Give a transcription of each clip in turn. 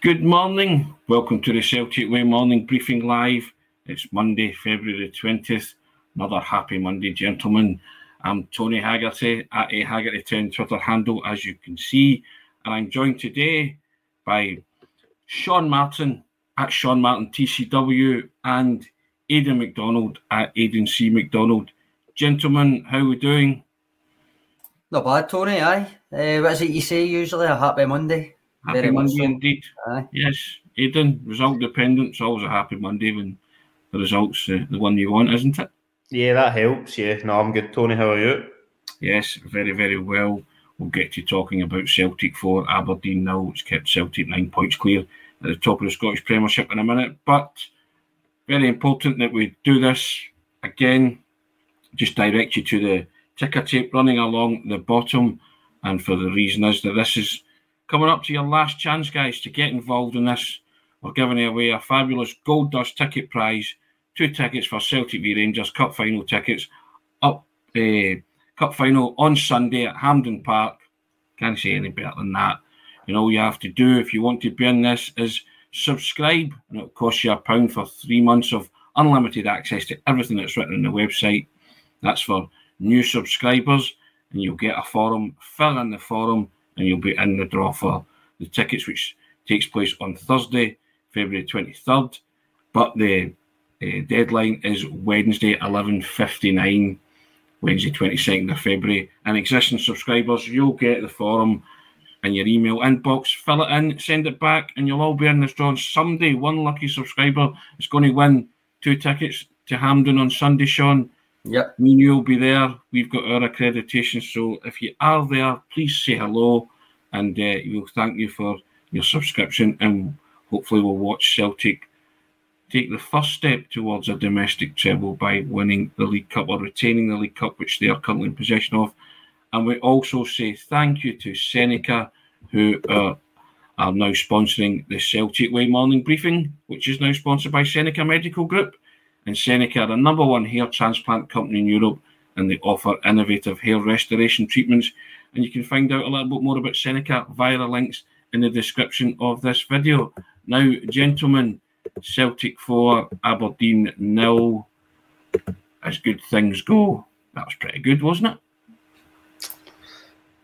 Good morning. Welcome to the Celtic Way Morning Briefing Live. It's Monday, February 20th. Another happy Monday, gentlemen. I'm Tony Haggerty at a Haggerty10 Twitter handle, as you can see. And I'm joined today by Sean Martin at Sean Martin TCW and Aidan McDonald at Aidan C. McDonald. Gentlemen, how are we doing? Not bad, Tony. Aye. Uh, what is it you say usually? A happy Monday. Happy Very Monday so. indeed. Aye. Yes, Aidan, result dependent. It's always a happy Monday when the result's uh, the one you want, isn't it? Yeah, that helps. Yeah, no, I'm good. Tony, how are you? Yes, very, very well. We'll get to talking about Celtic 4, Aberdeen now. which kept Celtic nine points clear at the top of the Scottish Premiership in a minute. But very important that we do this again. Just direct you to the ticker tape running along the bottom. And for the reason is that this is coming up to your last chance, guys, to get involved in this. We're giving away a fabulous Gold Dust ticket prize, two tickets for Celtic v Rangers Cup final tickets, up uh, Cup final on Sunday at Hampden Park. Can't say any better than that. And all you have to do if you want to be in this is subscribe, and it'll cost you a pound for three months of unlimited access to everything that's written on the website. That's for new subscribers, and you'll get a forum. Fill in the forum, and you'll be in the draw for the tickets, which takes place on Thursday, February twenty third. But the uh, deadline is Wednesday, eleven fifty nine. Wednesday, 22nd of February. And existing subscribers, you'll get the forum in your email inbox. Fill it in, send it back, and you'll all be in the draw. Someday, one lucky subscriber is going to win two tickets to Hampden on Sunday, Sean. Me and you'll be there. We've got our accreditation. So if you are there, please say hello and uh, we'll thank you for your subscription. And hopefully, we'll watch Celtic take the first step towards a domestic treble by winning the League Cup or retaining the League Cup, which they are currently in possession of. And we also say thank you to Seneca, who are now sponsoring the Celtic Way morning briefing, which is now sponsored by Seneca Medical Group. And Seneca are the number one hair transplant company in Europe, and they offer innovative hair restoration treatments. And you can find out a little bit more about Seneca via the links in the description of this video. Now, gentlemen, Celtic 4, Aberdeen nil. As good things go. That was pretty good, wasn't it?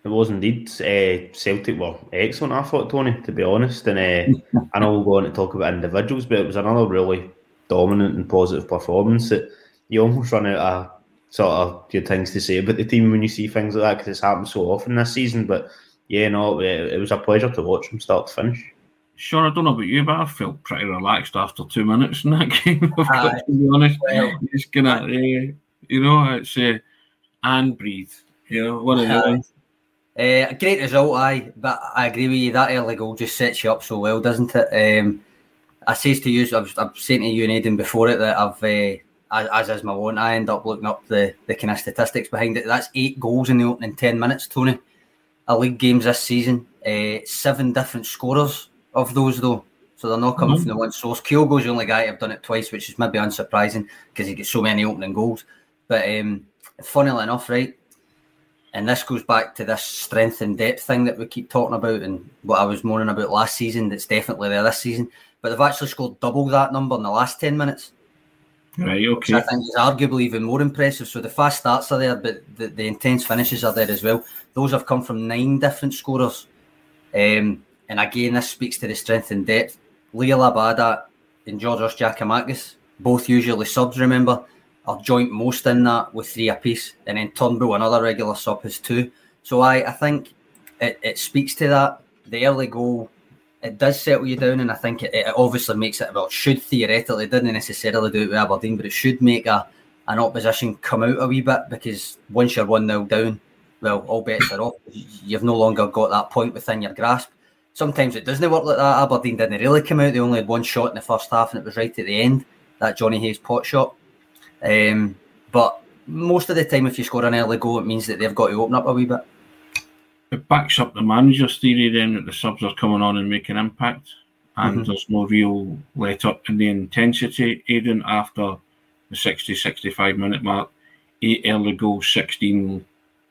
It was indeed. Uh, Celtic were excellent, I thought, Tony, to be honest. And uh, I know we're going to talk about individuals, but it was another really dominant and positive performance that you almost run out of sort of good things to say about the team when you see things like that because it's happened so often this season. But yeah, no, it, it was a pleasure to watch from start to finish. Sean, I don't know about you, but I felt pretty relaxed after two minutes in that game. I've got Aye. to be honest. Well, Just gonna, uh, you know, it's uh, and breathe. You know, one of the Aye. Uh, a great result, aye. But I agree with you. That early goal just sets you up so well, doesn't it? Um, I says to you, I've, I've saying to you and Aidan before it that I've, uh, as, as is my own, I end up looking up the, the kind of statistics behind it. That's eight goals in the opening 10 minutes, Tony. A league games this season. Uh, seven different scorers of those, though. So they're not coming Mhm. from the one source. Kyogo's the only guy to have done it twice, which is maybe unsurprising because he gets so many opening goals. But um, funnily enough, right, and this goes back to this strength and depth thing that we keep talking about and what I was moaning about last season that's definitely there this season. But they've actually scored double that number in the last 10 minutes, Right, which okay. I think is arguably even more impressive. So the fast starts are there, but the, the intense finishes are there as well. Those have come from nine different scorers. Um, and again, this speaks to the strength and depth. Liel Abada and Georgios Giakoumakis, both usually subs, remember, are joint most in that with three apiece. And then Turnbull, another regular sub, has two. So I, I think it, it speaks to that. The early goal, it does settle you down, and I think it, it obviously makes it, well, should theoretically, didn't necessarily do it with Aberdeen, but it should make a an opposition come out a wee bit because once you're 1 0 down, well, all bets are off. You've no longer got that point within your grasp. Sometimes it doesn't work like that. Aberdeen didn't really come out. They only had one shot in the first half, and it was right at the end that Johnny Hayes pot shot. Um, but most of the time, if you score an early goal, it means that they've got to open up a wee bit. It backs up the manager's theory then that the subs are coming on and making impact, and Mhm. there's no real let up in the intensity. Aidan, after the 60 65 minute mark, eight early goals, 16,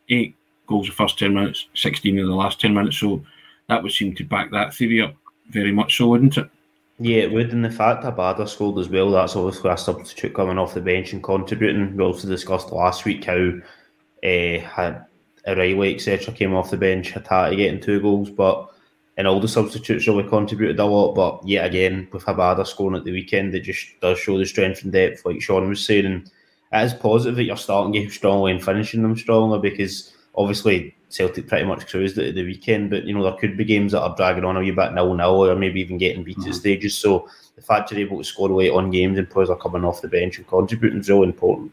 eight goals the first 10 minutes, 16 in the last 10 minutes. So that would seem to back that theory up. very much so, wouldn't it? Yeah, it would. And the fact that Abada scored as well, that's obviously a substitute coming off the bench and contributing. We also discussed last week how uh, had O'Riley, etc., came off the bench, Hatate getting two goals, but and all the substitutes really contributed a lot. But yet again, with Abada scoring at the weekend, it just does show the strength and depth, like Sean was saying. And it is positive that you're starting games strongly and finishing them strongly because obviously Celtic pretty much cruised it at the weekend, but you know there could be games that are dragging on a wee bit nil nil or maybe even getting beat mm-hmm. at stages. So the fact you're able to score late on games and players are coming off the bench and contributing is really important.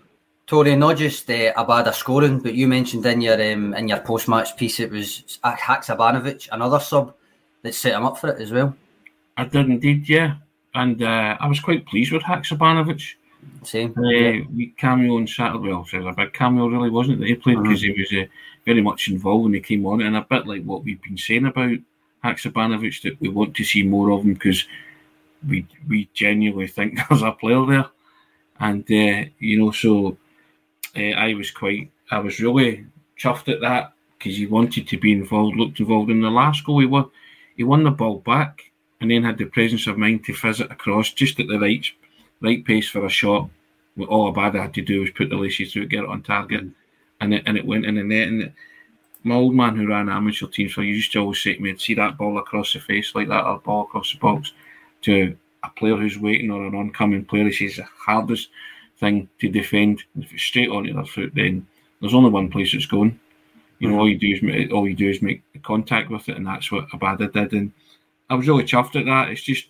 Tony, not just uh, Abada scoring, but you mentioned in your um, in your post match piece it was Haksabanovic, another sub that set him up for it as well. I did indeed, yeah, and uh, I was quite pleased with Haksabanovic. Same. Uh, yeah. We cameo on Saturday. Well, says a big cameo, really wasn't it? He played because mm-hmm. he was uh, very much involved when he came on, and a bit like what we've been saying about Haksabanovic that we want to see more of him because we we genuinely think there's a player there, and uh, you know, so uh, I was quite, I was really chuffed at that because he wanted to be involved, looked involved in the last goal. He won, he won the ball back, and then had the presence of mind to fizz it across just at the right right pace for a shot. All Abada had to do was put the laces through, get it on target, and it and it went in the net. And my old man who ran amateur teams for you used to always say to me, "See that ball across the face like that, or ball across the box to a player who's waiting or an oncoming player." He says the hardest thing to defend. If it's straight onto their foot, then there's only one place it's going. You know, all you do is make, all you do is make contact with it, and that's what Abada did. And I was really chuffed at that. It's just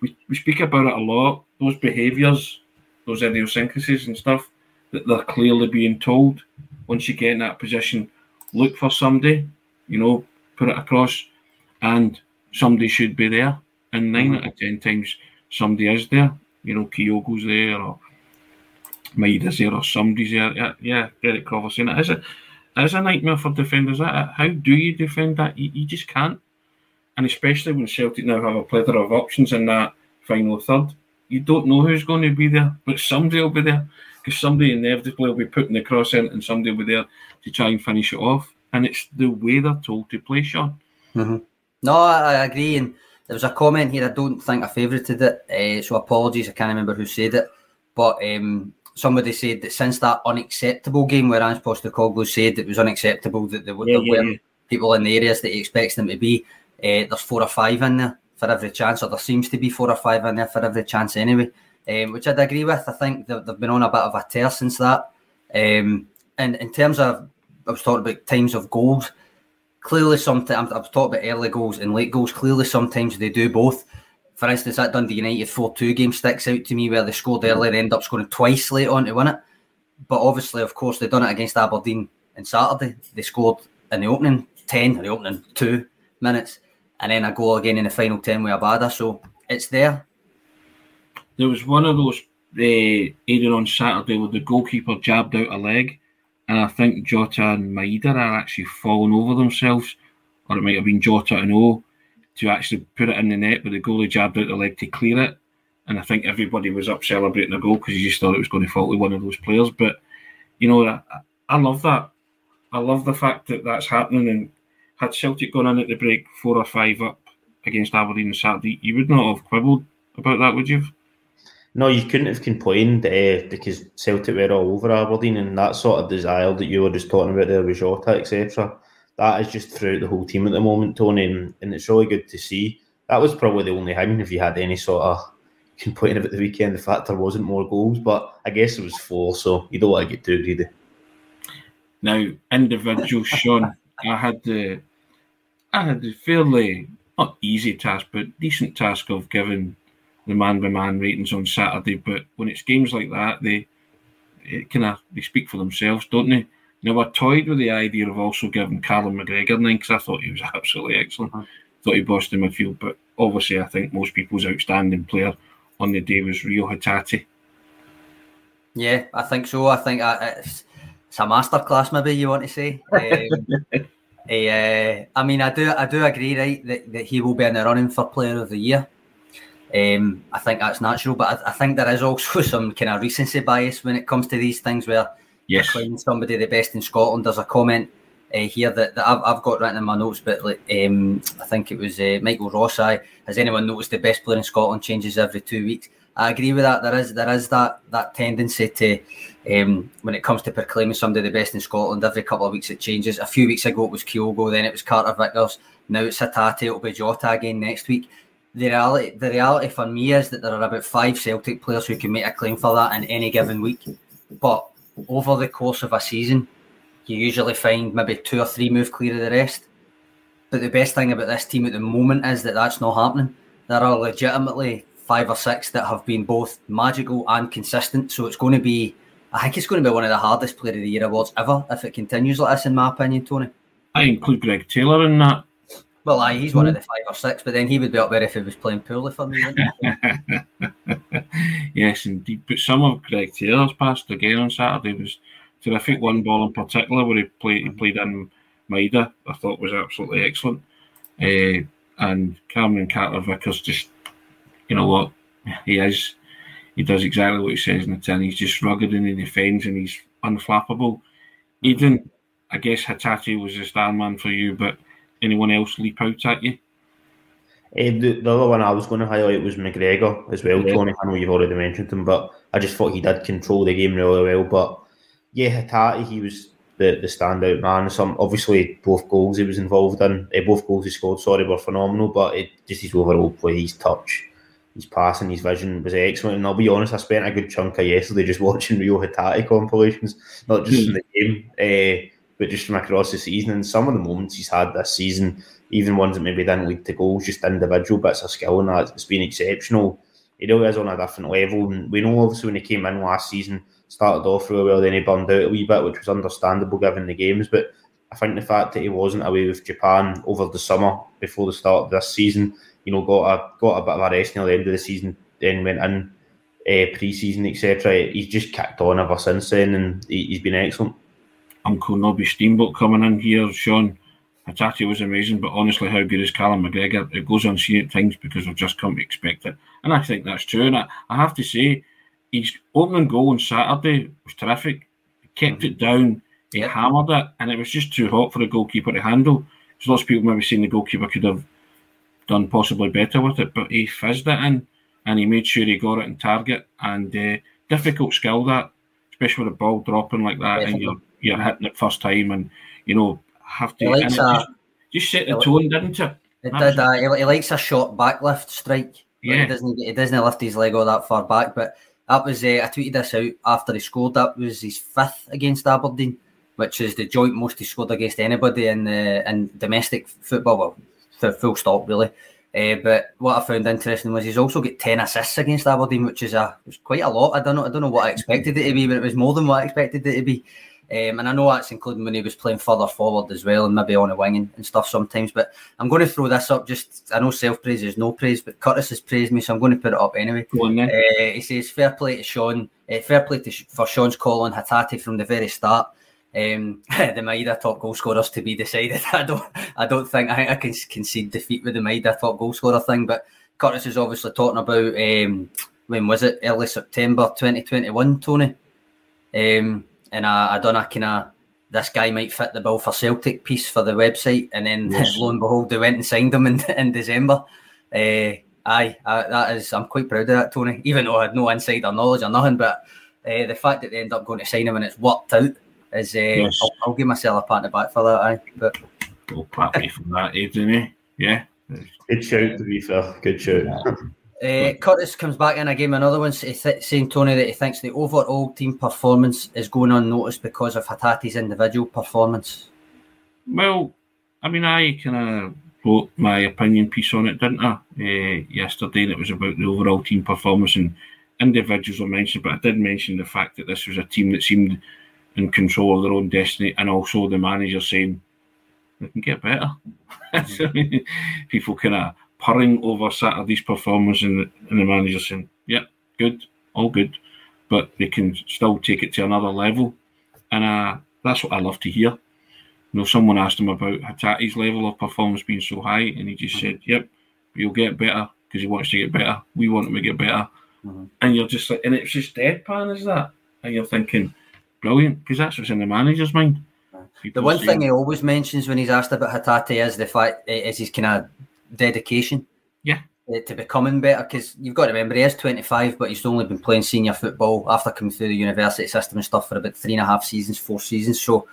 we, we speak about it a lot. Those behaviours, those idiosyncrasies and stuff that they're clearly being told. Once you get in that position, look for somebody, you know, put it across, and somebody should be there. And 9 mm-hmm. out of ten times, somebody is there. You know, Kyogo's there, or Maeda's there, or somebody's there. Yeah, yeah Derek Coverson. It is a, it is a nightmare for defenders. How do you defend that? You, you just can't. And especially when Celtic now have a plethora of options in that final third, you don't know who's going to be there, but somebody will be there because somebody inevitably will be putting the cross in and somebody will be there to try and finish it off. And it's the way they're told to play, Sean. Mm-hmm. No, I agree. And there was a comment here, I don't think I favourited it, uh, so apologies, I can't remember who said it. But um, somebody said that since that unacceptable game where Ange Postecoglou said it was unacceptable that there, yeah, there yeah, weren't yeah. people in the areas that he expects them to be, uh, there's four or five in there for every chance, or there seems to be four or five in there for every chance anyway, um, which I'd agree with. I think they've, they've been on a bit of a tear since that. Um, and in terms of, I was talking about times of goals. Clearly, sometimes I've talked about early goals and late goals. Clearly, sometimes they do both. For instance, that Dundee United 4 2 game sticks out to me where they scored early and end up scoring twice late on to win it. But obviously, of course, they've done it against Aberdeen on Saturday. They scored in the opening 10, the opening two minutes and then a goal again in the final 10 with Abada. So it's there. There was one of those uh, either on Saturday where the goalkeeper jabbed out a leg, and I think Jota and Maeda are actually falling over themselves, or it might have been Jota and O to actually put it in the net, but the goalie jabbed out the leg to clear it. And I think everybody was up celebrating the goal because you just thought it was going to fall to one of those players. But, you know, I, I love that. I love the fact that that's happening. And had Celtic gone in at the break four or five up against Aberdeen on Saturday, you would not have quibbled about that, would you? No, you couldn't have complained uh, because Celtic were all over Aberdeen and that sort of desire that you were just talking about there with Jota, etc. That is just throughout the whole team at the moment, Tony, and, and it's really good to see. That was probably the only thing, if you had any sort of complaint about the weekend, the fact there wasn't more goals, but I guess it was four, so you don't want to get too greedy. Now, individual Sean, I had the I had the fairly not easy task, but decent task of giving the man by man ratings on Saturday. But when it's games like that, they it kind of they speak for themselves, don't they? Now I toyed with the idea of also giving Callum McGregor nine because I thought he was absolutely excellent. Uh-huh. Thought he bossed in midfield, but obviously I think most people's outstanding player on the day was Reo Hatate. Yeah, I think so. I think uh, it's it's a masterclass, maybe you want to say. Um, uh, I mean, I do, I do agree, right, that, that he will be in the running for Player of the Year. Um, I think that's natural, but I, I, think there is also some kind of recency bias when it comes to these things where yes. somebody the best in Scotland. There's a comment uh, here that, that I've, I've got written in my notes, but like, um, I think it was uh, Michael Rossai. Has anyone noticed the best player in Scotland changes every two weeks? I agree with that. There is there is that that tendency to um, when it comes to proclaiming somebody the best in Scotland. Every couple of weeks it changes. A few weeks ago it was Kyogo, then it was Carter Vickers. Now it's Hatate. It'll be Jota again next week. The reality the reality for me is that there are about five Celtic players who can make a claim for that in any given week. But over the course of a season, you usually find maybe two or three move clear of the rest. But the best thing about this team at the moment is that that's not happening. There are legitimately five or six that have been both magical and consistent. So it's going to be, I think it's going to be one of the hardest Player of the Year awards ever if it continues like this, in my opinion, Tony. I include Greg Taylor in that. Well, aye, he's one of the five or six, but then he would be up there if he was playing poorly for me. yes, indeed. But some of Greg Taylor's past again on Saturday was terrific. One ball in particular where he played, he played in Maeda, I thought was absolutely excellent. Uh, and Cameron Carter Vickers just, you know what, he is. He does exactly what he says in the tin. He's just rugged and he defends and he's unflappable. Aidan, I guess Hatate was the star man for you, but anyone else leap out at you? Uh, the, the, other one I was going to highlight was McGregor as well, yeah. Tony. I know you've already mentioned him, but I just thought he did control the game really well. But yeah, Hatate, he was the, the standout man. Some obviously both goals he was involved in, uh, both goals he scored, sorry, were phenomenal. But it, just his overall play, his touch, his passing, his vision was excellent. And I'll be honest, I spent a good chunk of yesterday just watching Reo Hatate compilations, not just in the game, uh, but just from across the season. And some of the moments he's had this season, even ones that maybe didn't lead to goals, just individual bits of skill and that, it's been exceptional. He really is on a different level. And we know obviously when he came in last season, started off really well, then he burned out a wee bit, which was understandable given the games. But I think the fact that he wasn't away with Japan over the summer before the start of this season, you know, got a got a bit of a rest near the end of the season, then went in uh, pre-season, etc. He's just kicked on ever since then, and he, has been excellent. Uncle Nobby Steamboat coming in here, Sean. Hatate was amazing, but honestly, how good is Callum McGregor? It goes unseen at times because we've just come to expect it. And I think that's true. And I, I have to say, his opening goal on Saturday was terrific. He kept mm-hmm. it down, he yep. hammered it, and it was just too hot for the goalkeeper to handle. So lots of people maybe saying the goalkeeper could have done possibly better with it, but he fizzed it in and he made sure he got it in target. And uh, difficult skill that, especially with a ball dropping like that, Definitely. and you're you're hitting it first time, and you know have to. Likes a, just, set the tone, didn't it? It did. Uh, he, he, likes a short backlift strike. Yeah. He doesn't. He doesn't lift his leg all that far back, but that was. Uh, I tweeted this out after he scored. That was his fifth against Aberdeen, which is the joint most he scored against anybody in the in domestic football. Well, full stop really. Uh, but what I found interesting was he's also got ten assists against Aberdeen, which is a was quite a lot. I don't know. I don't know what I expected it to be, but it was more than what I expected it to be. Um, and I know that's including when he was playing further forward as well, and maybe on a wing and, and stuff sometimes. But I'm going to throw this up. Just I know self praise is no praise, but Curtis has praised me, so I'm going to put it up anyway. On, uh, he says fair play to Sean, uh, fair play to, for Sean's call on Hatate from the very start. Um, the Maeda top goal scorers to be decided. I don't, I don't think I, I can concede defeat with the Maeda top goal scorer thing. But Curtis is obviously talking about um, when was it? Early September 2021, Tony. Um, and I, I don't know, kind of this guy might fit the bill for Celtic piece for the website, and then yes. lo and behold, they went and signed him in, in December. Uh, aye, I, that is, I'm quite proud of that, Tony. Even though I had no insider knowledge or nothing, but uh, the fact that they end up going to sign him and it's worked out is, uh, yes. I'll, I'll, give myself a pat on the back for that. Aye, but we'll pat me for that, eh, Yeah. Good shout, to be fair. Good shout. Yeah. Uh, Curtis comes back in him Another one th- saying Tony that he thinks the overall team performance is going unnoticed because of Hatate's individual performance. Well, I mean, I kind of wrote my opinion piece on it, didn't I? Uh, yesterday, and it was about the overall team performance and individuals were mentioned, but I did mention the fact that this was a team that seemed in control of their own destiny, and also the manager saying we can get better. Mm-hmm. people kind of purring over Saturday's performance and the, and the manager saying, yeah, good, all good," but they can still take it to another level, and uh, that's what I love to hear. You know, someone asked him about Hatate's level of performance being so high, and he just said, "Yep, you'll get better because he wants to get better. We want him to get better." Mm-hmm. And you're just like, and it's just deadpan, is that? And you're thinking, brilliant, because that's what's in the manager's mind. the one thing he always mentions when he's asked about Hatate is the fact is his kind of dedication. Yeah. Uh, to becoming better because you've got to remember he is 25 but he's only been playing senior football after coming through the university system and stuff for about three and a half seasons four seasons so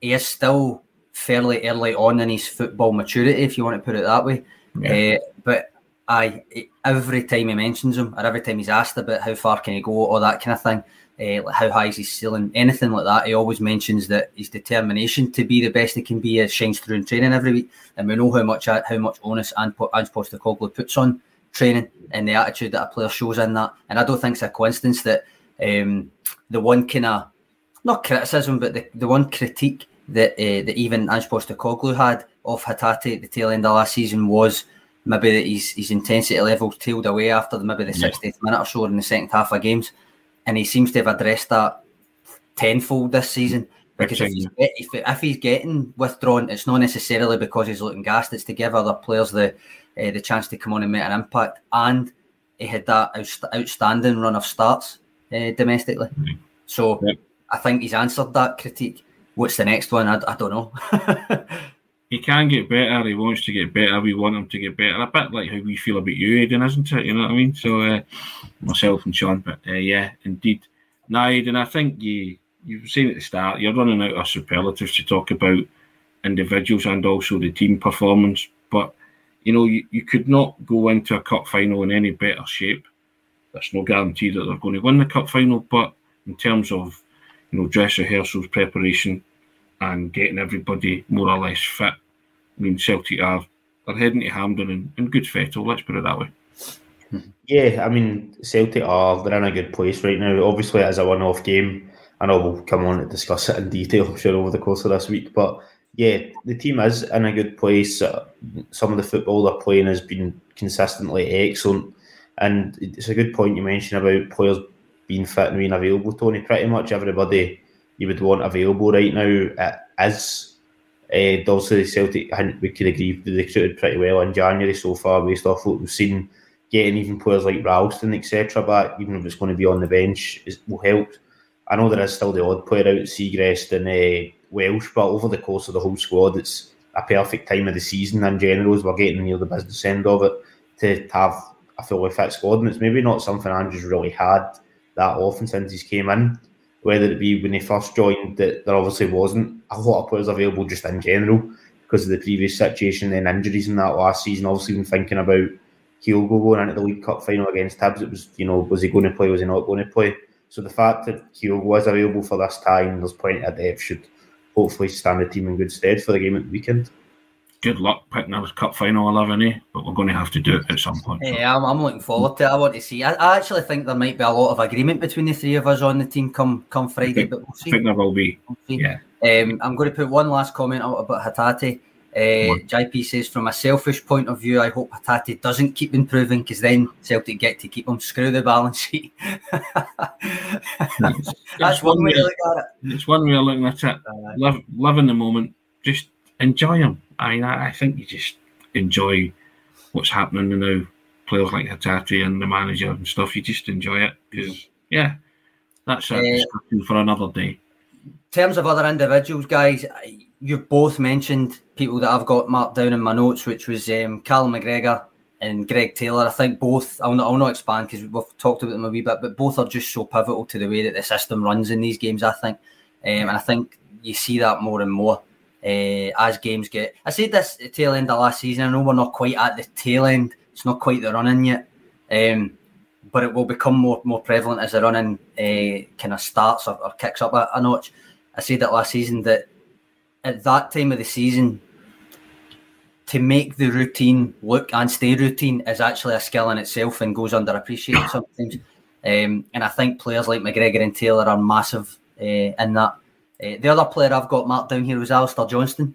he is still fairly early on in his football maturity if you want to put it that way yeah. uh, but I every time he mentions him or every time he's asked about how far can he go or that kind of thing uh, like how high is his ceiling, anything like that. He always mentions that his determination to be the best he can be shines through in training every week, and we know how much how much onus and Ange Postecoglou puts on training and the attitude that a player shows in that. And I don't think it's a coincidence that um, the one kind of not criticism, but the, the one critique that uh, that even Ange Postecoglou had of Hatate at the tail end of last season was maybe that his, his intensity levels tailed away after the, maybe the yeah. 60th minute or so in the second half of games and he seems to have addressed that tenfold this season. Because if he's, if, if he's, getting withdrawn, it's not necessarily because he's looking gassed. It's to give other players the uh, the chance to come on and make an impact. And he had that outstanding run of starts uh, domestically. Mm-hmm. So yep. I think he's answered that critique. What's the next one? I, I don't know. he can get better. He wants to get better. We want him to get better. A bit like how we feel about you, Aidan, isn't it? You know what I mean? So uh, myself and Sean, but uh, yeah, indeed. Now, Aidan, I think you you've seen at the start. You're running out of superlatives to talk about individuals and also the team performance. But you know, you, you could not go into a cup final in any better shape. There's no guarantee that they're going to win the cup final, but in terms of you know dress rehearsals, preparation, and getting everybody more or less fit. I mean, Celtic are they're heading to Hampden in, in good fettle, let's put it that way. Yeah, I mean, Celtic are they're in a good place right now. Obviously, as a one-off game, I know we'll come on and discuss it in detail, I'm sure, over the course of this week. But yeah, the team is in a good place. Uh, some of the football they're playing has been consistently excellent, and it's a good point you mentioned about players being fit and being available. Tony, pretty much everybody you would want available right now is. Uh, obviously, Celtic, I think we can agree, they recruited pretty well in January so far, based off what we've seen. Getting even players like Ralston, etc., back, even if it's going to be on the bench, is, will help. I know there is still the odd player out, Siegrist and uh, Welsh, but over the course of the whole squad, it's a perfect time of the season in general as we're getting near the business end of it to have a fully fit squad. And it's maybe not something Ange's really had that often since he's came in whether it be when he first joined that there obviously wasn't a lot of players available just in general because of the previous situation and injuries in that last season. Obviously, when thinking about Kyogo going into the League Cup final against Hibs, it was, you know, was he going to play, was he not going to play? So the fact that Kyogo was available for this time, there's plenty of depth, should hopefully stand the team in good stead for the game at the weekend good luck picking a cup final 11, eh? But we're going to have to do it at some point. Yeah, I'm, I'm looking forward to it. I want to see. I, I, actually think there might be a lot of agreement between the three of us on the team come come Friday, think, but we'll see. I think there will be. We'll yeah. Um, I'm going to put one last comment out about Hatate. Uh, JP says, from a selfish point of view, I hope Hatate doesn't keep improving because then Celtic get to keep him. Screw the balance sheet. That's it's one way to look at it. It's one way of looking at it. Uh, live, live in the moment. Just enjoy him. I mean, I, I think you just enjoy what's happening now. Players like Hatate and the manager and stuff, you just enjoy it because, yeah, that's a uh, for another day. In terms of other individuals, guys, you've both mentioned people that I've got marked down in my notes, which was um, Callum McGregor and Greg Taylor. I think both, I'll not, I'll not expand because we've talked about them a wee bit, but both are just so pivotal to the way that the system runs in these games, I think. Um, and I think you see that more and more uh, as games get. I said this at the tail end of last season. I know we're not quite at the tail end. It's not quite the running yet, um, but it will become more more prevalent as the running uh, kind of starts or, or kicks up a, a, notch. I said that last season that at that time of the season, to make the routine look and stay routine is actually a skill in itself and goes underappreciated sometimes. Um, and I think players like McGregor and Taylor are massive uh, in that. Uh, the other player I've got marked down here was Alistair Johnston.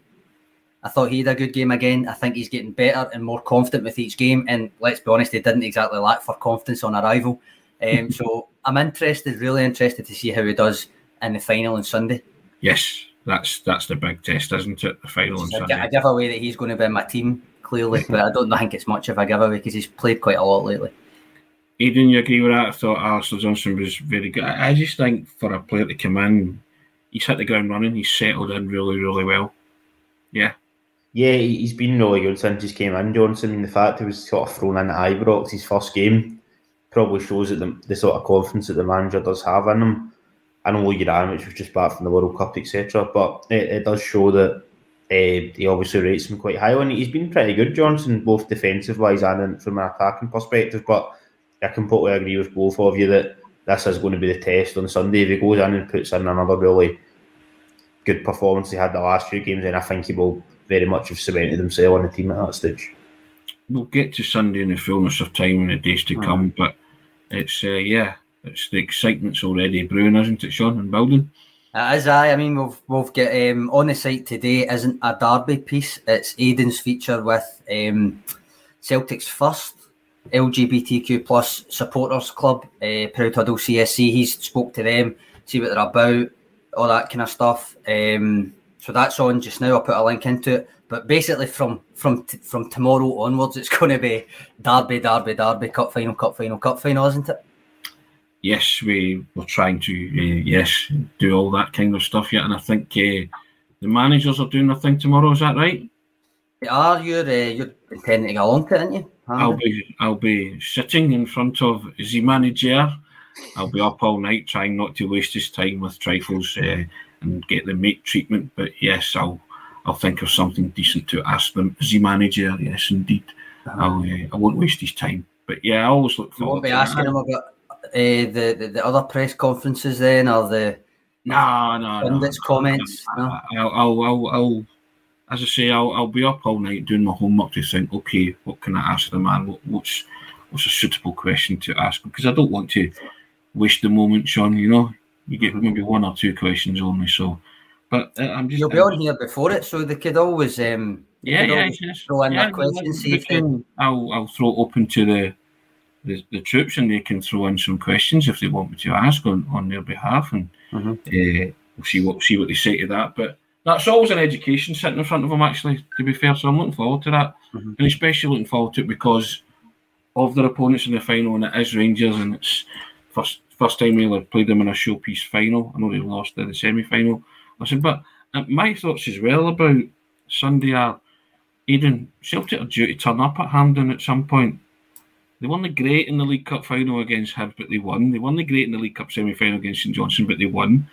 I thought he had a good game again. I think he's getting better and more confident with each game. And let's be honest, he didn't exactly lack for confidence on arrival. Um, so I'm interested, really interested to see how he does in the final on Sunday. Yes, that's that's the big test, isn't it? The final on Sunday. A giveaway that he's going to be in my team, clearly, but I don't think it's much of a giveaway because he's played quite a lot lately. Aidan, you agree with that? I thought Alistair Johnston was very good. I just think for a player to come in he's hit the ground running. He's settled in really, really well. Yeah. Yeah, he's been really good since he came in, Johnston. And the fact he was sort of thrown in at Ibrox his first game probably shows that the, the sort of confidence that the manager does have in him. I know Juranovic was just back from the World Cup, etc. But it, it, does show that uh, he obviously rates him quite high. And he's been pretty good, Johnston, both defensive wise and from an attacking perspective. But I completely agree with both of you that this is going to be the test on Sunday. If he goes in and puts in another really good performance he had the last few games, then I think he will very much have cemented himself on the team at that stage. We'll get to Sunday in the fullness of time in the days to mm. come, but it's uh, yeah, it's the excitement's already brewing, isn't it, Sean, and building. It is, I. I mean, we've we've got um, on the site today isn't a derby piece. It's Aidan's feature with um, Celtic's first LGBTQ plus supporters club, uh, Proud Huddle CSC. He's spoke to them, see what they're about, all that kind of stuff. Um, so that's on just now. I'll put a link into it. But basically, from from t- from tomorrow onwards, it's going to be Derby, Derby, Derby, Cup final, Cup final, Cup final, isn't it? Yes, we were trying to uh, yes do all that kind of stuff yet, and I think uh, the managers are doing their thing tomorrow. Is that right? Are you? Uh, you're intending to go along to it, aren't you? I'll be I'll be sitting in front of the manager. I'll be up all night trying not to waste his time with trifles uh, and get the mate treatment. But yes, I'll I'll think of something decent to ask them. The manager, yes, indeed. Uh-huh. I'll uh, I won't waste his time. But yeah, I always look forward. You won't be asking him about uh, the, the, the other press conferences then, or the no no pundits no. comments. No? I'll, I'll, I'll, I'll as I say, I'll, I'll be up all night doing my homework to think, okay, what can I ask the man? What, what's what's a suitable question to ask? Because I don't want to waste the moment, Sean. You know, you get mm-hmm. maybe one or two questions only. So, but uh, I'm just you'll be on here before it, so they could always um yeah yeah always yes. throw in yeah, their questions. See can, I'll I'll throw open to the, the the troops, and they can throw in some questions if they want me to ask on on their behalf, and mm-hmm. uh, we'll see what see what they say to that. But that's always an education sitting in front of them, actually, to be fair. So I'm looking forward to that. Mm-hmm. And especially looking forward to it because of their opponents in the final, and it is Rangers, and it's first first time we played them in a showpiece final. I know they lost in the semi final. Listen, but uh, my thoughts as well about Sunday are Aidan, Celtic are due to turn up at Hampden at some point. They won the great in the League Cup final against Hibs, but they won. They won the great in the League Cup semi final against St Johnstone, but they won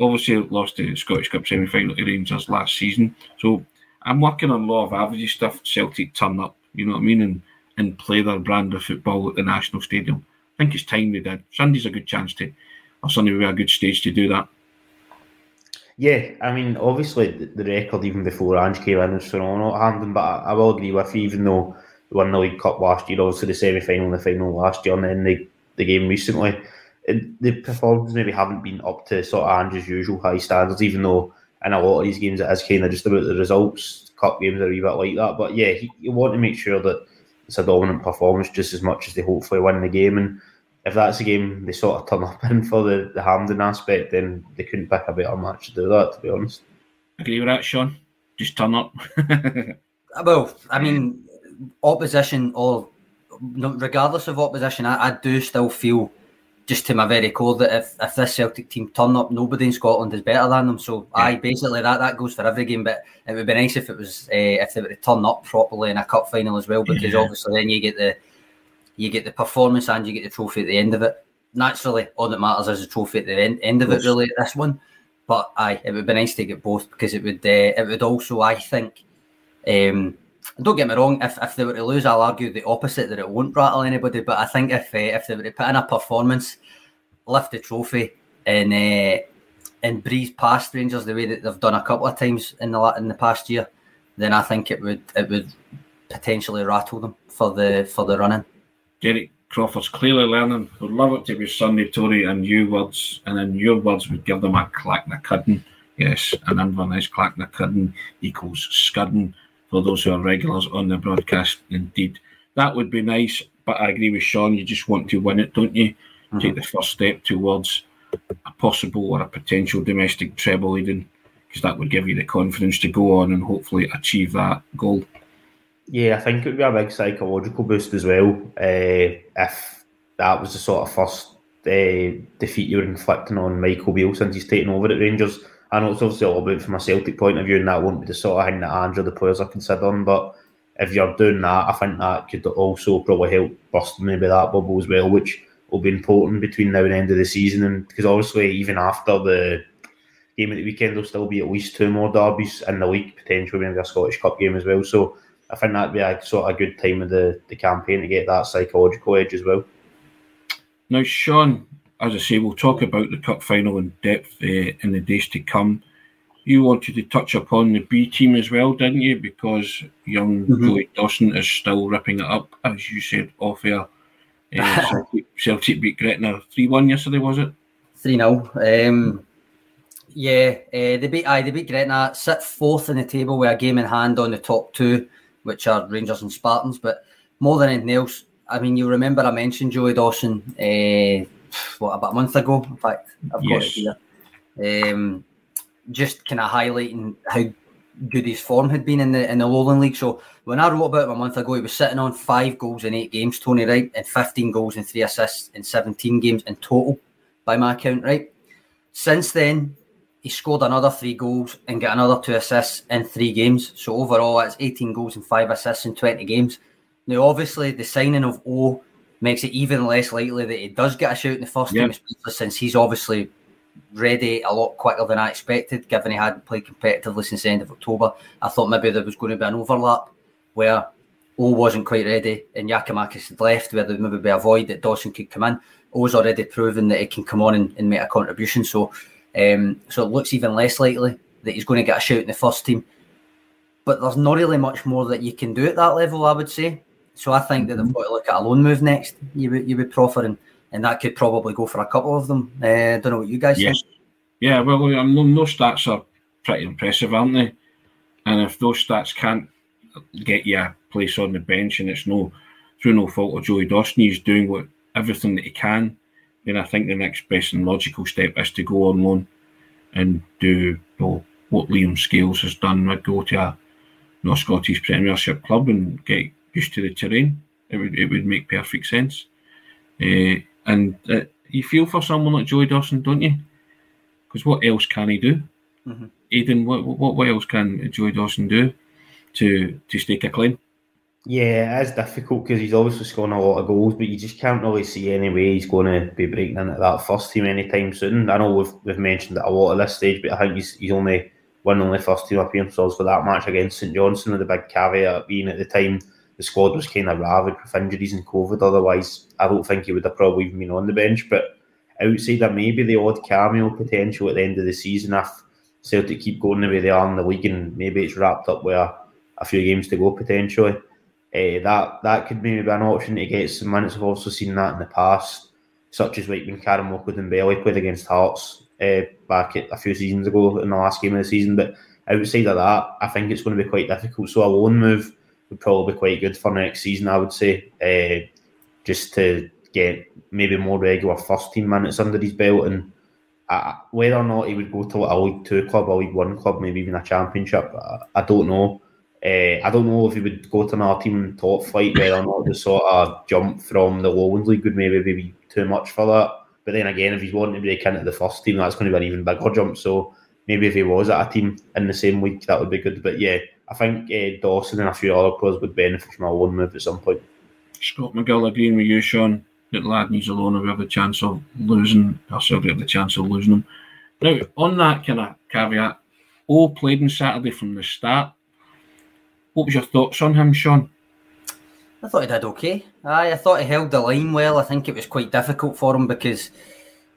obviously lost the Scottish Cup semi final to Rangers last season. So I'm working on law of averages stuff. Celtic turn up, you know what I mean, and, and play their brand of football at the National Stadium. I think it's time they did. Sunday's a good chance to, or Sunday will be a good stage to do that. Yeah, I mean, obviously the, record even before Ange came in was phenomenal at Hampden, but I, will agree with you, even though we won the League Cup last year, obviously the semi final and the final last year, and then the, the game recently the performances maybe haven't been up to sort of Ange's usual high standards, even though in a lot of these games it is kind of just about the results. Cup games are a wee bit like that, but yeah, he, you want to make sure that it's a dominant performance just as much as they hopefully win the game. And if that's a game they sort of turn up in for the, the Hampden aspect, then they couldn't pick a better match to do that, to be honest. Agree with that, Sean? Just turn up. Uh, well, I mean, opposition or regardless of opposition, I, I do still feel just to my very core that if, if this Celtic team turn up, nobody in Scotland is better than them. So yeah. I basically that that goes for every game. But it would be nice if it was uh, if they were to turn up properly in a cup final as well, because yeah. obviously then you get the you get the performance and you get the trophy at the end of it. Naturally, all that matters is the trophy at the end, end of it. Really, this one. But aye, it would be nice to get both because it would uh, it would also I think. Um, don't get me wrong, if, if they were to lose, I'll argue the opposite that it won't rattle anybody. But I think if uh, if they were to put in a performance, lift the trophy, and uh, and breeze past Rangers the way that they've done a couple of times in the in the past year, then I think it would it would potentially rattle them for the for the running. Derek Crawford's clearly learning. Would love it to be Sunday Tory and you words, and then your words would give them a Clachnacuddin. Yes, an Inverness Clachnacuddin equals scudding for those who are regulars on the broadcast. Indeed, that would be nice. But I agree with Sean. You just want to win it, don't you? Mm-hmm. Take the first step towards a possible or a potential domestic treble, Aidan, because that would give you the confidence to go on and hopefully achieve that goal. Yeah, I think it would be a big psychological boost as well uh, if that was the sort of first uh, defeat you were inflicting on Michael Beale since he's taken over at Rangers. I know it's obviously all about from a Celtic point of view, and that won't be the sort of thing that Andrew the players are considering. But if you're doing that, I think that could also probably help bust maybe that bubble as well, which will be important between now and end of the season. And because obviously, even after the game at the weekend, there'll still be at least two more derbies in the league, potentially maybe a Scottish Cup game as well. So I think that'd be a sort of good time of the, the campaign to get that psychological edge as well. Now, Sean, as I say, we'll talk about the cup final in depth uh, in the days to come. You wanted to touch upon the B team as well, didn't you? Because young mm-hmm. Joey Dawson is still ripping it up, as you said off air. Uh, Celtic, Celtic, beat Gretna 3 1 yesterday, was it? 3 0. Um, yeah, uh, they beat aye, they beat Gretna, sit fourth in the table with a game in hand on the top two, which are Rangers and Spartans. But more than anything else, I mean, you remember I mentioned Joey Dawson, uh, what, about a month ago? In fact, I've got yes. it here. Um, just kind of highlighting how good his form had been in the in the Lowland League. So when I wrote about him a month ago, he was sitting on five goals in eight games, Tony, right? And 15 goals and three assists in 17 games in total, by my count, right? Since then, he scored another three goals and got another two assists in three games. So overall, that's 18 goals and five assists in 20 games. Now, obviously, the signing of O makes it even less likely that he does get a shout in the first yep. team, since he's obviously ready a lot quicker than I expected, given he hadn't played competitively since the end of October. I thought maybe there was going to be an overlap where O wasn't quite ready and Giakoumakis had left, where there would maybe be a void that Dawson could come in. Oh's already proven that he can come on and, and make a contribution. So um, so it looks even less likely that he's going to get a shout in the first team. But there's not really much more that you can do at that level, I would say. So I think that they've got to look at a loan move next. You would you would proffer and, and that could probably go for a couple of them. Uh, I don't know what you guys yes. think. Yeah, well, um, no stats are pretty impressive, aren't they? And if those stats can't get you a place on the bench, and it's no through no fault of Joey Dawson, he's doing what everything that he can. Then I think the next best and logical step is to go on loan and do well, what Liam Scales has done. Go to a North Scottish Premiership club and get used to the terrain. It would it would make perfect sense. Uh, and uh, you feel for someone like Joey Dawson, don't you? Because what else can he do? Mm-hmm. Aidan, what, what what else can Joey Dawson do to to stake a claim? Yeah, it is difficult because he's obviously scoring a lot of goals, but you just can't really see any way he's going to be breaking into that first team anytime soon. I know we've, we've mentioned it a lot at this stage, but I think he's, he's only one only first team appearances for that match against St Johnstone, with the big caveat being at the time the squad was kind of ravaged with injuries and COVID. Otherwise, I don't think he would have probably even been on the bench. But outside of maybe the odd cameo potential at the end of the season, if Celtic keep going the way they are in the league and maybe it's wrapped up with a, a few games to go potentially, uh, that that could maybe be an option to get some minutes. I've also seen that in the past, such as like when Karamoko Dembele played against Hearts uh, back a few seasons ago in the last game of the season. But outside of that, I think it's going to be quite difficult. So a loan move would probably be quite good for next season, I would say, uh, just to get maybe more regular first team minutes under his belt and. Whether or not he would go to a League Two club, a League One club, maybe even a Championship, I, I don't know. Uh, I don't know if he would go to another team top flight, whether or not the sort of jump from the Lowlands League would maybe be too much for that. But then again, if he's wanting to break into the first team, that's going to be an even bigger jump. So maybe if he was at a team in the same league, that would be good. But yeah, I think uh, Dawson and a few other players would benefit from a loan move at some point. Scott McGill agreeing with you, Sean, that lad needs a loan if we have a chance of losing, or certainly have the chance of losing him. Now, on that kind of caveat, all played on Saturday from the start what was your thoughts on him, Sean? I thought he did okay. Aye, I thought he held the line well. I think it was quite difficult for him because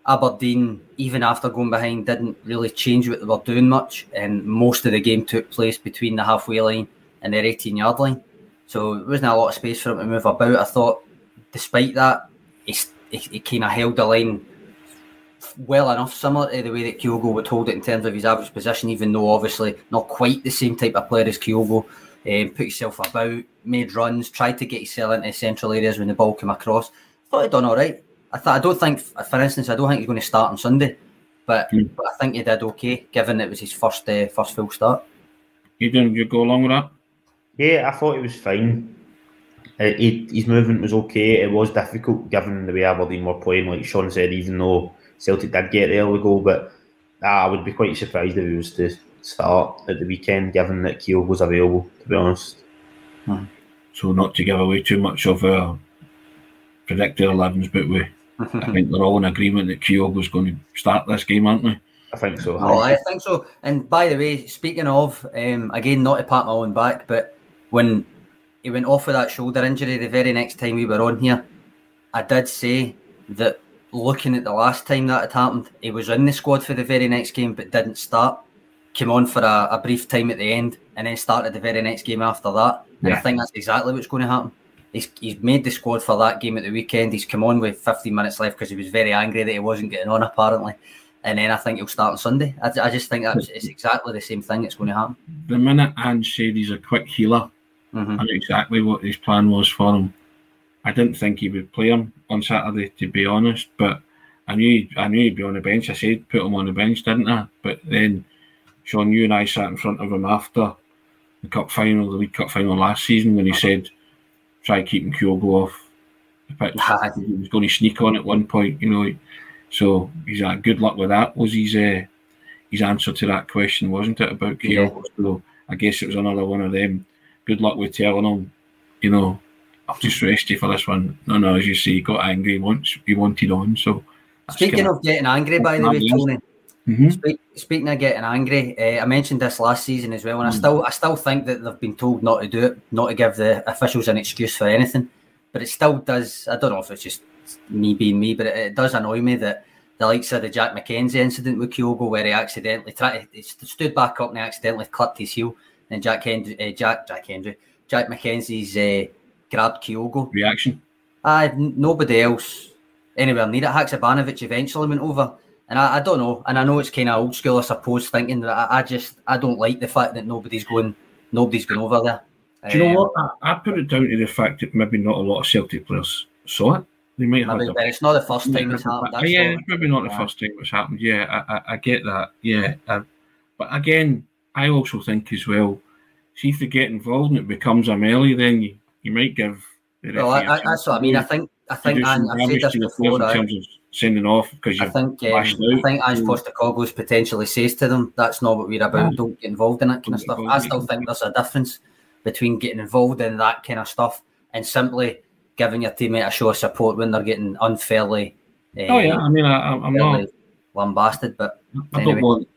Aberdeen, even after going behind, didn't really change what they were doing much, and most of the game took place between the halfway line and their 18 yard line. So there wasn't a lot of space for him to move about. I thought, despite that, he, he, he kind of held the line well enough, similar to the way that Kyogo would hold it in terms of his average position, even though obviously not quite the same type of player as Kyogo um, put yourself about, made runs, tried to get yourself into central areas when the ball came across. Thought he'd done all right. I thought I don't think, for instance, I don't think he's going to start on Sunday, but, mm. but I think he did okay, given it was his first uh, first full start. You didn't you go along with that? Yeah, I thought it was fine. he, his movement was okay. It was difficult given the way Aberdeen were playing, like Sean said, even though Celtic did get the early goal. But uh, I would be quite surprised if he was to start at the weekend, given that Kyogo was available, to be honest. Hmm. So, not to give away too much of our predicted 11s, but we, I think we're all in agreement that Kyogo's going to start this game, aren't we? I think so. Oh, I think so. And by the way, speaking of, um, again, not to pat my own back, but when he went off with that shoulder injury the very next time we were on here, I did say that looking at the last time that had happened, he was in the squad for the very next game but didn't start. Came on for a, a brief time at the end and then started the very next game after that. And yeah. I think that's exactly what's going to happen. He's, he's made the squad for that game at the weekend. He's come on with 15 minutes left because he was very angry that he wasn't getting on, apparently and then I think he'll start on Sunday. I, I just think that's it's exactly the same thing that's going to happen. The minute Ange said he's a quick healer, mm-hmm. I knew exactly what his plan was for him. I didn't think he would play him on Saturday, to be honest, but I knew I knew he'd be on the bench. I said put him on the bench, didn't I? But then, Sean, you and I sat in front of him after the cup final, the League Cup final last season, when he said try keeping Kyogo off the pitch. he was going to sneak on at one point, you know. So he's like, good luck with that. Was his uh, his answer to that question, wasn't it about Kyogo? Yeah. So I guess it was another one of them. Good luck with telling him, you know, I'll just rest you for this one. No, no, as you see, he got angry once he wanted on. So speaking of getting angry, by the way, Tony. Mm-hmm. Speak, speaking of getting angry, uh, I mentioned this last season as well, and mm. I still I still think that they've been told not to do it, not to give the officials an excuse for anything. But it still does. I don't know if it's just me being me, but it, it, does annoy me that the likes of the Jack McKenzie incident with Kyogo, where he accidentally tried, he stood back up and he accidentally clipped his heel, and Jack Henry, uh, Jack Jack Henry, Jack McKenzie's uh, grabbed Kyogo. Reaction? Uh, nobody else anywhere near it. Haksabanovic eventually went over. And I, I, don't know, and I know it's kind of old school, I suppose, thinking that I, I, just I don't like the fact that nobody's going, nobody's going over there. Do you um, know what? I, I, put it down to the fact that maybe not a lot of Celtic players saw it. They might have. But it's not the first time it's happened. That's yeah, it's maybe not the first time it's happened. Yeah, I, I, get that. Yeah, uh, but again, I also think as well. See if they get involved and it becomes a melee, then you, you might give. The well, I, I, that's what I mean. I think I think I've said this before. In terms of sending off because you. I think um, I think Ange Postecoglou's potentially says to them, "That's not what we're about. Don't get involved in that kind of stuff." I still think there's a difference between getting involved in that kind of stuff and simply giving your teammate a show of support when they're getting unfairly. Uh, oh yeah, I mean, I, am not lambasted, but I anyway. don't want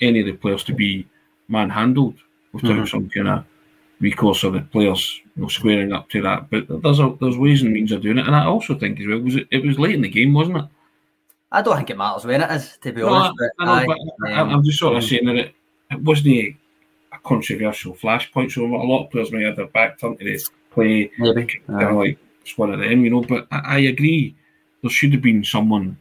any of the players to be manhandled without mm-hmm. some kind of recourse of the players you know, squaring up to that. But there's a, there's ways and means of doing it, and I also think as well was it, it was late in the game, wasn't it? I don't think it matters when it is, to be no, honest. I, I know, but I, am just sort of um, saying that it, it wasn't a, a controversial flashpoint. So a lot of players may have their back turned to this play, Maybe. kind of like it's one of them, you know. But I, I agree, there should have been someone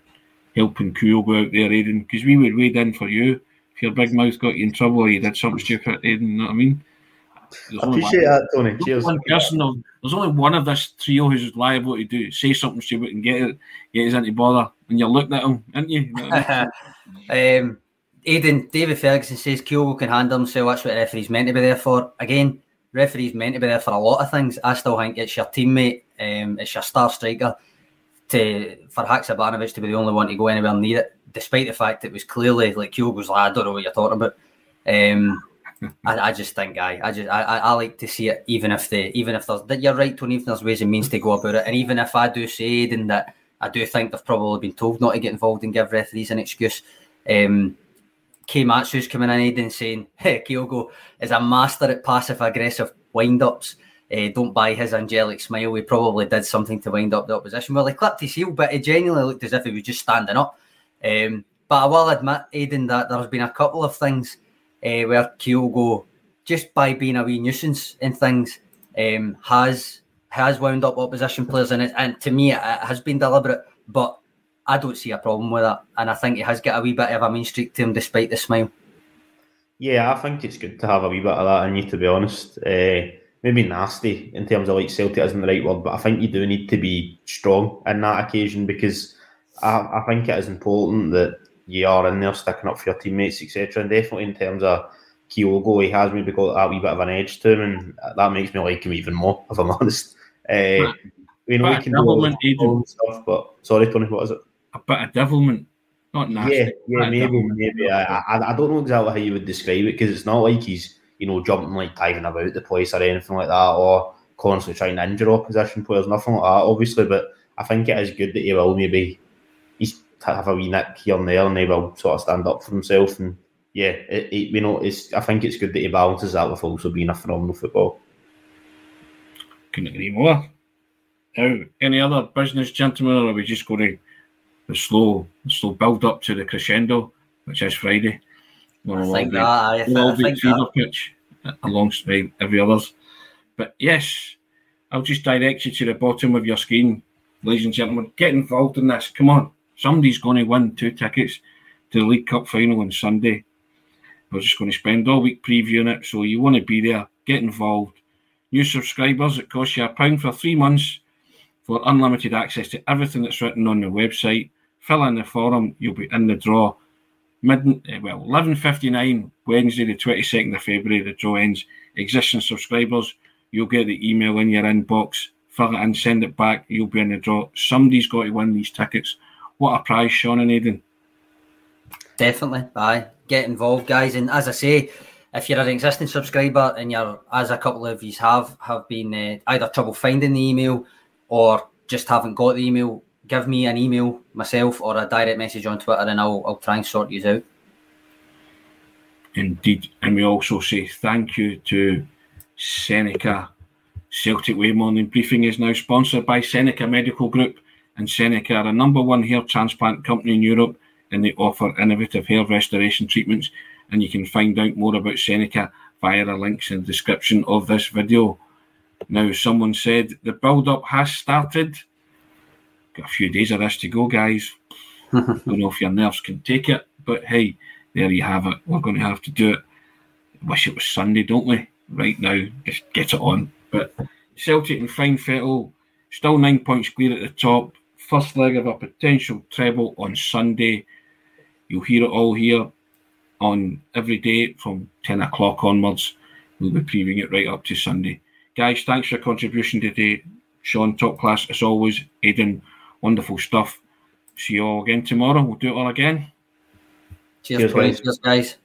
helping Kyogo out there, Aidan, because we would wait in for you. If your big mouth got you in trouble or you did something stupid, Aidan, you know what I mean? I appreciate that, Tony. Cheers. One person of, there's only one of this trio who's liable to do say something stupid and get it, get us into bother. And you're looking at him, aren't you? um, Aidan, David Ferguson says Kyogo can handle himself. That's what referee's meant to be there for. Again, referees meant to be there for a lot of things. I still think it's your teammate, um, it's your star striker. To for Haksabanovic to be the only one to go anywhere near it, despite the fact it was clearly like Kyogo's like, I don't know what you're talking about. Um, I, I, just think I, I just I, I like to see it even if the even if there's that you're right, Tony, if there's ways and means to go about it. And even if I do say then that I do think they've probably been told not to get involved and give referees an excuse. Um, K Matsu's coming in and saying, hey, Kyogo is a master at passive aggressive wind ups. Uh, don't buy his angelic smile. He probably did something to wind up the opposition. Well, he clipped his heel, but he genuinely looked as if he was just standing up. Um, but I will admit, Aidan, that there's been a couple of things uh, where Kyogo, just by being a wee nuisance in things, um, has has wound up opposition players in it. And to me, it has been deliberate. But I don't see a problem with that, and I think he has got a wee bit of a mean streak to him, despite the smile. Yeah, I think it's good to have a wee bit of that in you, to be honest. Uh, maybe nasty in terms of like Celtic isn't the right word, but I think you do need to be strong in that occasion because I, I think it is important that you are in there sticking up for your teammates, etc. And definitely in terms of Kyogo, he has maybe got that wee bit of an edge to him, and that makes me like him even more, if I'm honest. Uh, we know we can do stuff, but sorry, Tony, what is it? A bit of devilment, not nasty. Yeah, yeah, maybe, maybe. I, I, I don't know exactly how you would describe it because it's not like he's you know jumping like diving about the place or anything like that, or constantly trying to injure opposition players, nothing like that, obviously. But I think it is good that he will maybe he's have a wee nick here and there, and he will sort of stand up for himself. And yeah, it, it, you know, it's I think it's good that he balances that with also being a phenomenal football. Couldn't agree more. Now, any other business, gentlemen, or are we just going to the slow, the slow build up to the crescendo, which is Friday? I think that. I, I think that. pitch uh, alongside every others. But yes, I'll just direct you to the bottom of your screen, ladies and gentlemen. Get involved in this. Come on, somebody's going to win two tickets to the League Cup final on Sunday. We're just going to spend all week previewing it, so you want to be there. Get involved. New subscribers, it costs you a pound for three months for unlimited access to everything that's written on the website. Fill in the forum, you'll be in the draw. Mid, eh, well, 11.59, Wednesday the 22nd of February, the draw ends. Existing subscribers, you'll get the email in your inbox. Fill it in, send it back, you'll be in the draw. Somebody's got to win these tickets. What a prize, Sean and Aidan. Definitely, aye. Get involved, guys. And as I say, if you're an existing subscriber and you're, as a couple of you have, have been uh, either trouble finding the email or just haven't got the email, give me an email myself or a direct message on Twitter and I'll, I'll try and sort you out. Indeed. And we also say thank you to Seneca. Celtic Way Morning Briefing is now sponsored by Seneca Medical Group. And Seneca are a number one hair transplant company in Europe and they offer innovative hair restoration treatments. And you can find out more about Seneca via the links in the description of this video. Now, someone said the build up has started. Got a few days of this to go, guys. Don't know if your nerves can take it, but hey, there you have it. We're going to have to do it. Wish it was Sunday, don't we? Right now, just get it on. But Celtic and Fine Fettle, still nine points clear at the top. First leg of a potential treble on Sunday. You'll hear it all here on every day from 10 o'clock onwards. We'll be previewing it right up to Sunday. Guys, thanks for your contribution today. Sean, top class as always. Aidan, wonderful stuff. See you all again tomorrow. We'll do it all again. Cheers, Cheers guys. Cheers, guys.